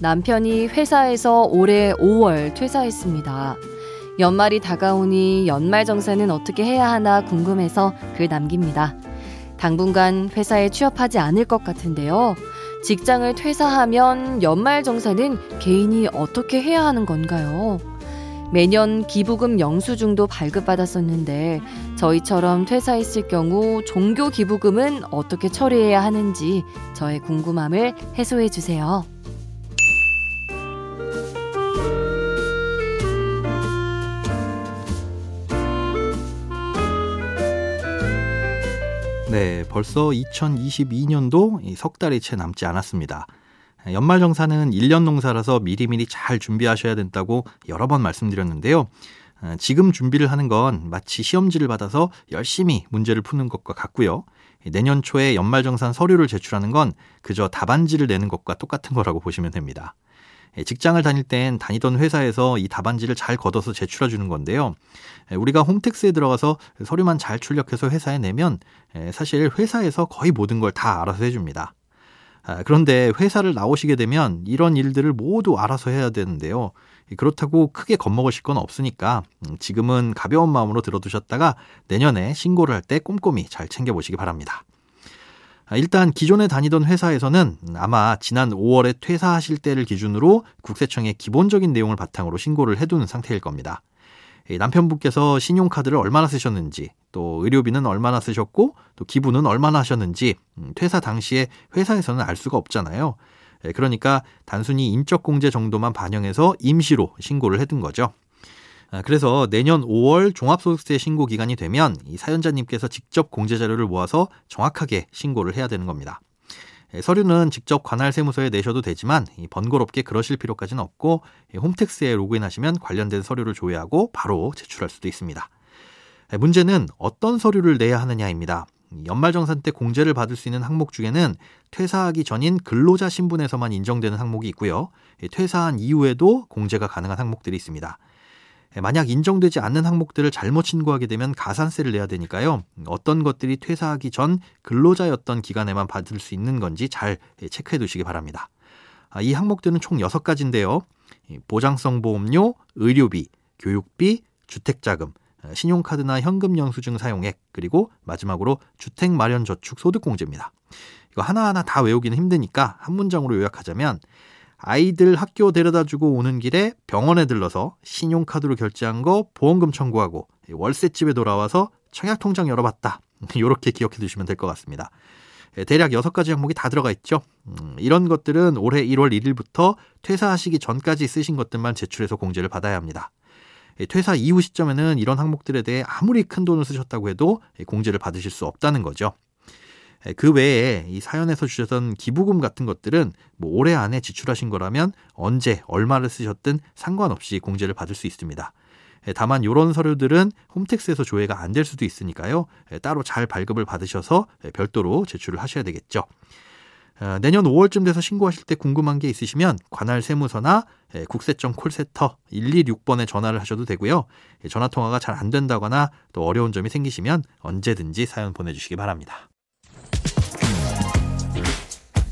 남편이 회사에서 올해 5월 퇴사했습니다. 연말이 다가오니 연말 정산은 어떻게 해야 하나 궁금해서 글 남깁니다. 당분간 회사에 취업하지 않을 것 같은데요. 직장을 퇴사하면 연말 정산은 개인이 어떻게 해야 하는 건가요? 매년 기부금 영수증도 발급받았었는데 저희처럼 퇴사했을 경우 종교 기부금은 어떻게 처리해야 하는지 저의 궁금함을 해소해 주세요. 네, 벌써 2022년도 석 달이 채 남지 않았습니다. 연말 정산은 1년 농사라서 미리미리 잘 준비하셔야 된다고 여러 번 말씀드렸는데요. 지금 준비를 하는 건 마치 시험지를 받아서 열심히 문제를 푸는 것과 같고요. 내년 초에 연말정산 서류를 제출하는 건 그저 답안지를 내는 것과 똑같은 거라고 보시면 됩니다. 예, 직장을 다닐 땐 다니던 회사에서 이 답안지를 잘 걷어서 제출해 주는 건데요. 예, 우리가 홈택스에 들어가서 서류만 잘 출력해서 회사에 내면 예, 사실 회사에서 거의 모든 걸 다 알아서 해줍니다. 아, 그런데 회사를 나오시게 되면 이런 일들을 모두 알아서 해야 되는데요. 그렇다고 크게 겁먹으실 건 없으니까 음, 지금은 가벼운 마음으로 들어두셨다가 내년에 신고를 할 때 꼼꼼히 잘 챙겨보시기 바랍니다. 아, 일단 기존에 다니던 회사에서는 아마 지난 5월에 퇴사하실 때를 기준으로 국세청에 기본적인 내용을 바탕으로 신고를 해둔 상태일 겁니다. 남편분께서 신용카드를 얼마나 쓰셨는지, 또 의료비는 얼마나 쓰셨고, 또 기부는 얼마나 하셨는지, 음, 퇴사 당시에 회사에서는 알 수가 없잖아요. 그러니까 단순히 인적공제 정도만 반영해서 임시로 신고를 해둔 거죠. 아, 그래서 내년 5월 종합소득세 신고 기간이 되면 이 사연자님께서 직접 공제 자료를 모아서 정확하게 신고를 해야 되는 겁니다. 예, 서류는 직접 관할 세무서에 내셔도 되지만 번거롭게 그러실 필요까지는 없고 홈택스에 로그인하시면 관련된 서류를 조회하고 바로 제출할 수도 있습니다. 예, 문제는 어떤 서류를 내야 하느냐입니다. 연말정산 때 공제를 받을 수 있는 항목 중에는 퇴사하기 전인 근로자 신분에서만 인정되는 항목이 있고요. 퇴사한 이후에도 공제가 가능한 항목들이 있습니다. 예, 만약 인정되지 않는 항목들을 잘못 신고하게 되면 가산세를 내야 되니까요. 어떤 것들이 퇴사하기 전 근로자였던 기간에만 받을 수 있는 건지 잘 체크해 두시기 바랍니다. 아, 이 항목들은 총 6가지인데요. 보장성 보험료, 의료비, 교육비, 주택자금, 아, 신용카드나 현금 영수증 사용액, 그리고 마지막으로 주택 마련 저축 소득공제입니다. 이거 하나하나 다 외우기는 힘드니까 한 문장으로 요약하자면 아이들 학교 데려다 주고 오는 길에 병원에 들러서 신용카드로 결제한 거 보험금 청구하고 월세집에 돌아와서 청약통장 열어봤다. 이렇게 기억해 두시면 될 것 같습니다. 예, 대략 6가지 항목이 다 들어가 있죠. 음, 이런 것들은 올해 1월 1일부터 퇴사하시기 전까지 쓰신 것들만 제출해서 공제를 받아야 합니다. 예, 퇴사 이후 시점에는 이런 항목들에 대해 아무리 큰 돈을 쓰셨다고 해도 공제를 받으실 수 없다는 거죠. 그 외에 이 사연에서 주셨던 기부금 같은 것들은 뭐 올해 안에 지출하신 거라면 언제 얼마를 쓰셨든 상관없이 공제를 받을 수 있습니다. 다만 이런 서류들은 홈택스에서 조회가 안 될 수도 있으니까요. 따로 잘 발급을 받으셔서 별도로 제출을 하셔야 되겠죠. 어, 내년 5월쯤 돼서 신고하실 때 궁금한 게 있으시면 관할 세무서나 국세청 콜센터 126번에 전화를 하셔도 되고요. 전화 통화가 잘 안 된다거나 또 어려운 점이 생기시면 언제든지 사연 보내주시기 바랍니다.